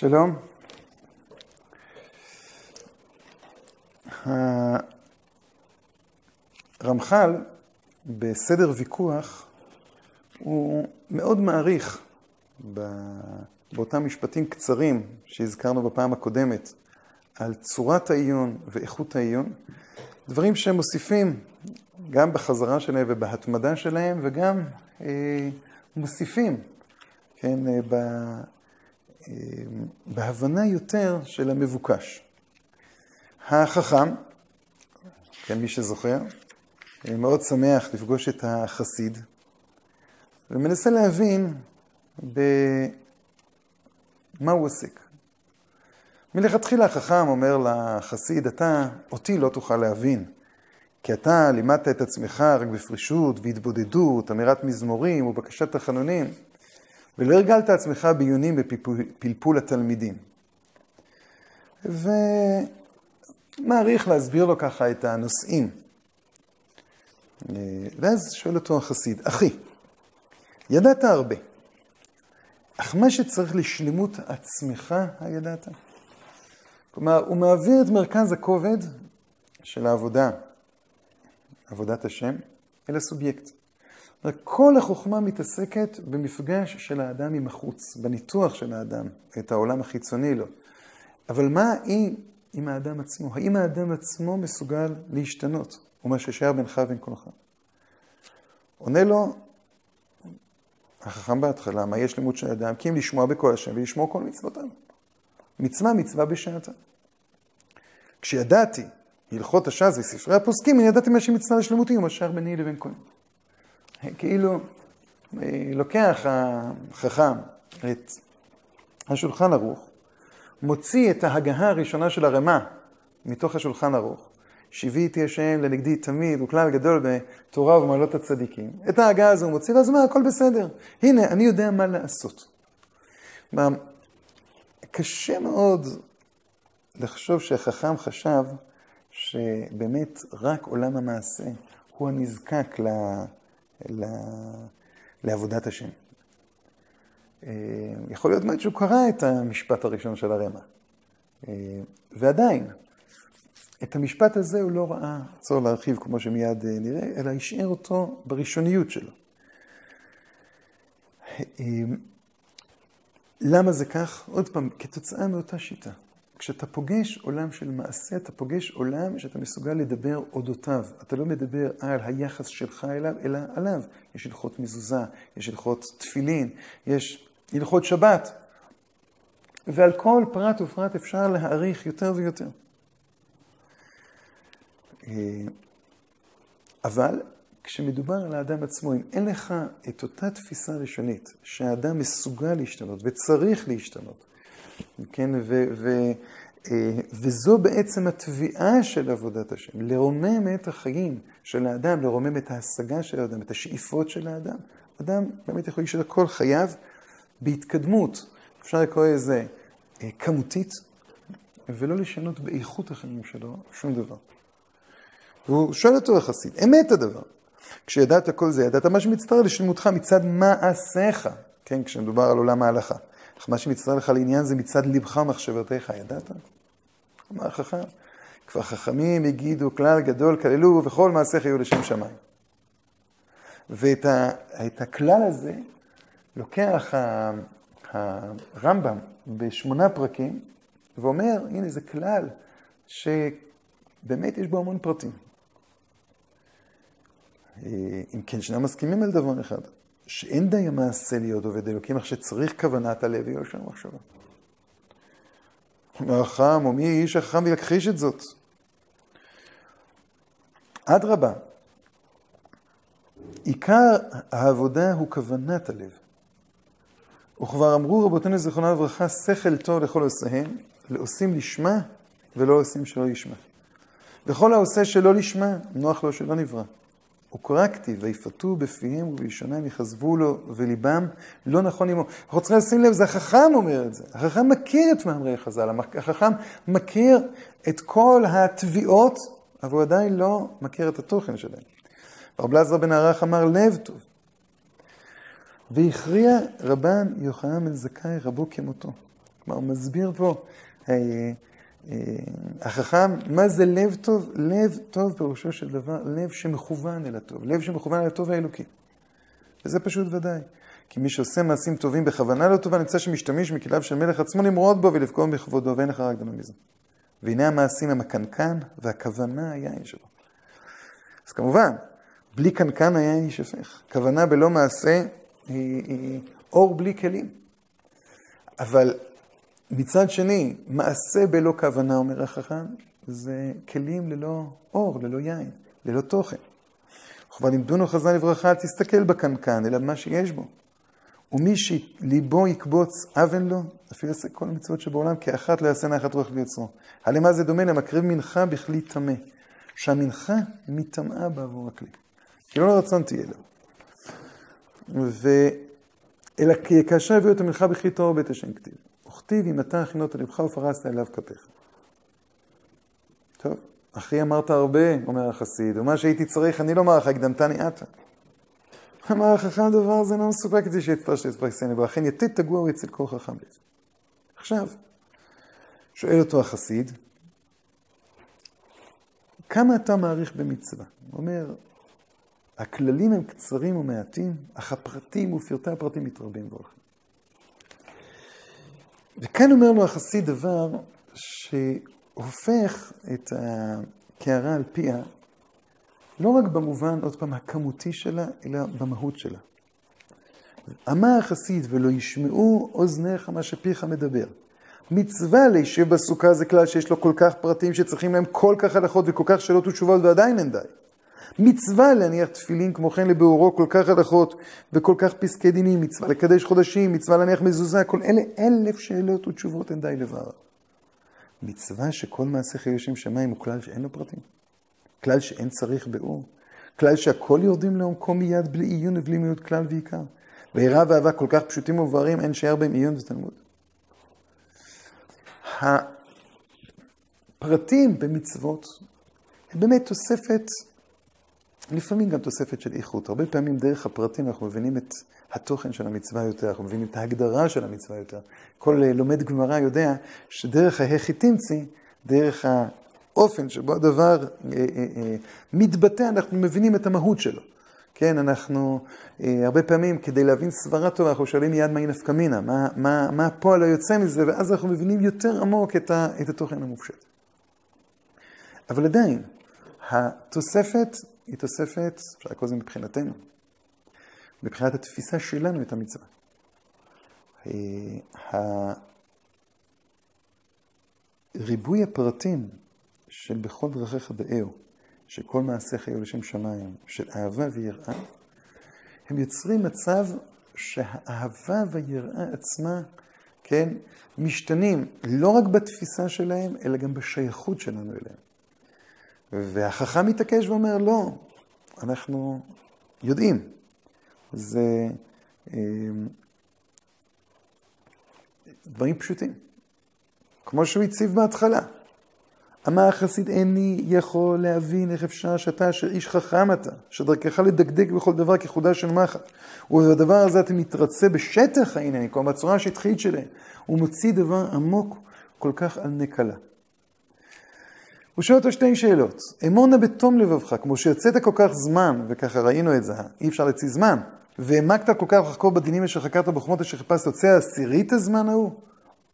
שלום. הרמח"ל בסדר ויכוח הוא מאוד מעריך באותם משפטים קצרים שהזכרנו בפעם הקודמת על צורת העיון ואיכות העיון, דברים שהם מוסיפים גם בחזרה שלהם ובהתמדה שלהם וגם אה, מוסיפים, כן, אה, אה, בהבנה יותר של המבוקש. החכם, כן, מי שזוכר, מאוד שמח לפגוש את החסיד, ומנסה להבין במה הוא עוסק. מלכתחילה החכם אומר לחסיד, אתה אותי לא תוכל להבין, כי אתה לימדת את עצמך רק בפרישות והתבודדות, אמירת מזמורים ובקשת תחנונים, ולא הרגלת עצמך בעיונים בפלפול התלמידים. ומעריך להסביר לו ככה את הנושאים. ואז שואל אותו החסיד, אחי, ידעת הרבה, אך מה שצריך לשלמות עצמך, הידעת? כלומר, הוא מעביר את מרכז הכובד של העבודה, עבודת השם, אל הסובייקט. כל החוכמה מתעסקת במפגש של האדם עם החוץ, בניתוח של האדם, את העולם החיצוני לו. אבל מה היא עם האדם עצמו? האם האדם עצמו מסוגל להשתנות? ומה ששאר בינך ובין קולך. עונה לו החכם בהתחלה, מה יש לימוד של אדם? כי אם לשמוע בקול השם ולשמור כל מצוותיו. מצווה מצווה בשעתה. כשידעתי הלכות הש"ס וספרי הפוסקים, אני ידעתי מה שמצווה לשלמותי ומה שער ביני לבין כל. כאילו, אה, לוקח החכם את השולחן ערוך, מוציא את ההגהה הראשונה של הרמה מתוך השולחן ערוך, שיוויתי השם לנגדי תמיד, הוא כלל גדול בתורה ובמעלות הצדיקים. את ההגה הזו הוא מוציא, ואז מה, הכל בסדר. הנה, אני יודע מה לעשות. קשה מאוד לחשוב שהחכם חשב שבאמת רק עולם המעשה הוא הנזקק לעבודת השם. אה, יכול להיות מאוד שהוא קרא את המשפט הראשון של הרמ"א. אה, ועדיין, את המשפט הזה הוא לא ראה צורך להרחיב כמו שמיד אה, נראה, אלא השאיר אותו בראשוניות שלו. למה זה כך? עוד פעם, כתוצאה מאותה שיטה. כשאתה פוגש עולם של מעשה, אתה פוגש עולם שאתה מסוגל לדבר אודותיו. אתה לא מדבר על היחס שלך אליו, אלא עליו. יש הלכות מזוזה, יש הלכות תפילין, יש הלכות שבת. ועל כל פרט ופרט אפשר להעריך יותר ויותר. אה, אבל כשמדובר על האדם עצמו, אם אין לך את אותה תפיסה ראשונית, שהאדם מסוגל להשתנות וצריך להשתנות, כן, ו, ו, אה, וזו בעצם התביעה של עבודת השם, לרומם את החיים של האדם, לרומם את ההשגה של האדם, את השאיפות של האדם. אדם באמת יכול לשאול כל חייו בהתקדמות, אפשר לקרוא לזה אה, כמותית, ולא לשנות באיכות החיים שלו שום דבר. והוא שואל אותו החסיד, אמת הדבר. כשידעת כל זה, ידעת מה שמצטער לשלמותך מצד מעשיך, כן, כשמדובר על עולם ההלכה. אך מה שמצטער לך לעניין זה מצד לבך ומחשבותיך, ידעת? אמר החכם, כבר חכמים הגידו כלל גדול כללו וכל מעשיך יהיו לשם שמיים. ואת ה, הכלל הזה לוקח הרמב"ם בשמונה פרקים ואומר, הנה זה כלל שבאמת יש בו המון פרטים. אה, אם כן, שנם מסכימים על דבר אחד, שאין די המעשה להיות עובד אלוקים, אך שצריך כוונת הלב ויושר מחשבה. החכם, או מי איש החכם ויכחיש את זאת? אדרבה, עיקר העבודה הוא כוונת הלב. וכבר אמרו רבותינו זיכרונם לברכה, שכל טוב לכל עושיהם, לעושים לשמה ולא עושים שלא לשמה. וכל העושה שלא לשמה, נוח לו שלא נברא. וקרא כתיב, ויפתו בפיהם ובלשונם יכזבו לו וליבם לא נכון עמו. אנחנו צריכים לשים לב, זה החכם אומר את זה. החכם מכיר את מאמרי חז"ל, החכם מכיר את כל התביעות, אבל הוא עדיין לא מכיר את התוכן שלהם. רב לזר בן ערך אמר לב טוב. והכריע רבן יוחנן בן זכאי רבו כמותו. כלומר, הוא מסביר פה, החכם, מה זה לב טוב? לב טוב פירושו של דבר, לב שמכוון אל הטוב, לב שמכוון אל הטוב האלוקי. וזה פשוט ודאי. כי מי שעושה מעשים טובים בכוונה לא טובה, נמצא שמשתמש מכליו של מלך עצמו למרוד בו ולפגום בכבודו, ואין לך רק מזה. והנה המעשים הם הקנקן, והכוונה היין שלו. אז כמובן, בלי קנקן היין יישפך. כוונה בלא מעשה היא, היא אור בלי כלים. אבל מצד שני, מעשה בלא כוונה, אומר החכם, זה כלים ללא אור, ללא יין, ללא תוכן. וכבר לימדונו חז"ל לברכה, אל תסתכל בקנקן, אלא במה שיש בו. ומי שליבו יקבוץ אבן לו, אפילו יעשה כל המצוות שבעולם, כאחת לא יעשה נחת רוח ליצרו. הרי מה זה דומה למקריב מנחה בכלי טמא, שהמנחה מטמאה בעבור הכלי. כי לא לרצון תהיה לו. ו... אלא כאשר הביאו את המנחה בכלי טהור בית השם כתיב. וכתיב אם אתה הכינות לבך ופרסת אליו כפיך. טוב, אחי אמרת הרבה, אומר החסיד, ומה שהייתי צריך אני לא אומר לך, הקדמתני אתה. אמר החכם דבר זה לא מסופק את זה שיצטרש להתפרסם לברכן יתד תגור אצל כל חכם לב. עכשיו, שואל אותו החסיד, כמה אתה מעריך במצווה? הוא אומר, הכללים הם קצרים ומעטים, אך הפרטים ופרטי הפרטים מתרבים והולכים. וכאן אומר לו החסיד דבר שהופך את הקערה על פיה לא רק במובן, עוד פעם, הכמותי שלה, אלא במהות שלה. אמר החסיד, ולא ישמעו אוזניך מה שפיך מדבר. מצווה להישב בסוכה זה כלל שיש לו כל כך פרטים שצריכים להם כל כך הלכות וכל כך שאלות ותשובות ועדיין אין די. מצווה להניח תפילין כמו כן לביאורו כל כך הלכות וכל כך פסקי דינים, מצווה לקדש חודשים, מצווה להניח מזוזה, כל אלה אלף שאלות ותשובות אין די לבר. מצווה שכל מעשה חיי שם שמיים הוא כלל שאין לו פרטים. כלל שאין צריך באור, כלל שהכל יורדים לעומקו מיד בלי עיון ובלי מיעוט כלל ועיקר. ויראה ואהבה כל כך פשוטים ומבוארים, אין שיער בהם עיון ותלמוד. הפרטים במצוות הם באמת תוספת, לפעמים גם תוספת של איכות. הרבה פעמים דרך הפרטים אנחנו מבינים את התוכן של המצווה יותר, אנחנו מבינים את ההגדרה של המצווה יותר. כל לומד גמרא יודע שדרך ההכי תמצי, דרך האופן שבו הדבר אה, אה, אה, מתבטא, אנחנו מבינים את המהות שלו. כן, אנחנו הרבה פעמים, כדי להבין סברה טובה, אנחנו שואלים מיד מהי נפקא מינה, מה, מה, מה הפועל היוצא מזה, ואז אנחנו מבינים יותר עמוק את, ה, את התוכן המופשט. אבל עדיין, התוספת היא תוספת, אפשר לקרוא לזה מבחינתנו, מבחינת התפיסה שלנו את המצווה. ריבוי הפרטים של בכל דרכיך באהו, שכל מעשיך יהיו לשם שמיים, של אהבה ויראה, הם יוצרים מצב שהאהבה והיראה עצמה, כן, משתנים לא רק בתפיסה שלהם, אלא גם בשייכות שלנו אליהם. והחכם מתעקש ואומר, לא, אנחנו יודעים. זה אה, דברים פשוטים. כמו שהוא הציב בהתחלה. אמר החסיד, איני יכול להבין איך אפשר שאתה, אשר איש חכם אתה, שדרכך לדקדק בכל דבר כחודה של מחט. ובדבר הזה אתה מתרצה בשטח העניינים, כלומר בצורה השטחית שלהם. הוא מוציא דבר עמוק כל כך על נקלה. הוא שואל אותו שתי שאלות. אמונה בתום לבבך, כמו שיצאת כל כך זמן, וככה ראינו את זה, אי אפשר להוציא זמן, והעמקת כל כך לחקור בדינים אשר חקרת בחוכמות אשר חיפשת, יוצא עשירית הזמן ההוא?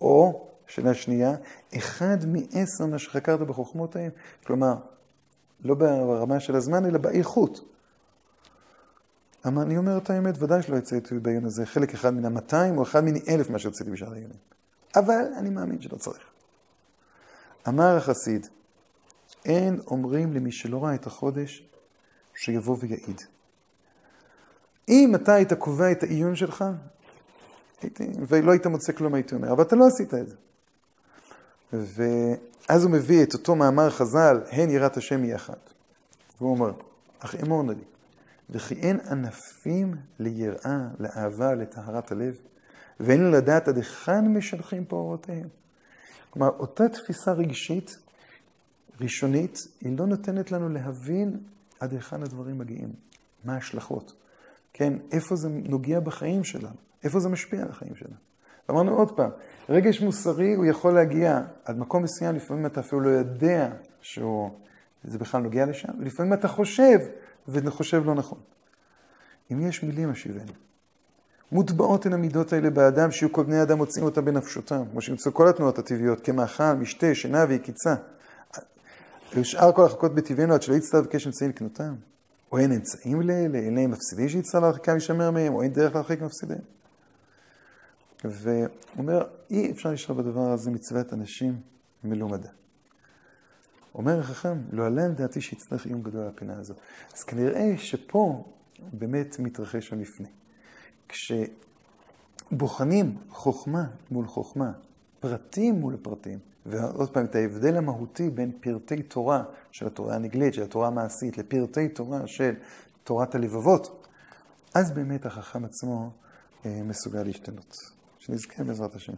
או שאלה שנייה, אחד מעשר מה שחקרת בחוכמות ההם, כלומר, לא ברמה של הזמן, אלא באיכות. אבל אני אומר את האמת, ודאי שלא יצא איתי בעיון הזה חלק אחד מן המאתיים, או אחד מני אלף מה שיוצא לי בשאר העיונים. אבל אני מאמין שלא צריך. אמר החסיד, אין אומרים למי שלא ראה את החודש, שיבוא ויעיד. אם אתה היית קובע את העיון שלך, הייתי, ולא היית מוצא כלום, הייתי אומר, אבל אתה לא עשית את זה. ואז הוא מביא את אותו מאמר חז"ל, הן יראת השם היא אחת. והוא אומר, אך אמור נא לי, וכי אין ענפים ליראה, לאהבה, לטהרת הלב, ואין לדעת עד היכן משלחים פה אורותיהם. כלומר, אותה תפיסה רגשית, ראשונית, היא לא נותנת לנו להבין עד היכן הדברים מגיעים, מה ההשלכות. כן, איפה זה נוגע בחיים שלנו, איפה זה משפיע על החיים שלנו. אמרנו עוד פעם, רגש מוסרי הוא יכול להגיע עד מקום מסוים, לפעמים אתה אפילו לא יודע שהוא, זה בכלל נוגע לשם, ולפעמים אתה חושב, וחושב לא נכון. אם יש מילים השיבנו. מוטבעות הן המידות האלה באדם, שיהיו כל בני אדם מוצאים אותם בנפשותם, כמו שנמצאו כל התנועות הטבעיות, כמאכל, משתה, שינה ויקיצה. ושאר כל החכות בטבענו עד שלא יצטרך לבקש אמצעים לקנותם. או אין אמצעים לאלה, מפסידים שיצטרך להרחיקם להישמר מהם, או אין דרך להרחיק מפסידיהם. והוא אומר, אי אפשר לשאול בדבר הזה מצוות אנשים מלומדה. אומר החכם, לא עלה על דעתי שיצטרך איום גדול על הפינה הזו. אז כנראה שפה באמת מתרחש המפנה. כשבוחנים חוכמה מול חוכמה, פרטים מול פרטים, ועוד פעם, את ההבדל המהותי בין פרטי תורה של התורה הנגלית, של התורה המעשית, לפרטי תורה של תורת הלבבות, אז באמת החכם עצמו אה, מסוגל להשתנות. שנזכה בעזרת השם.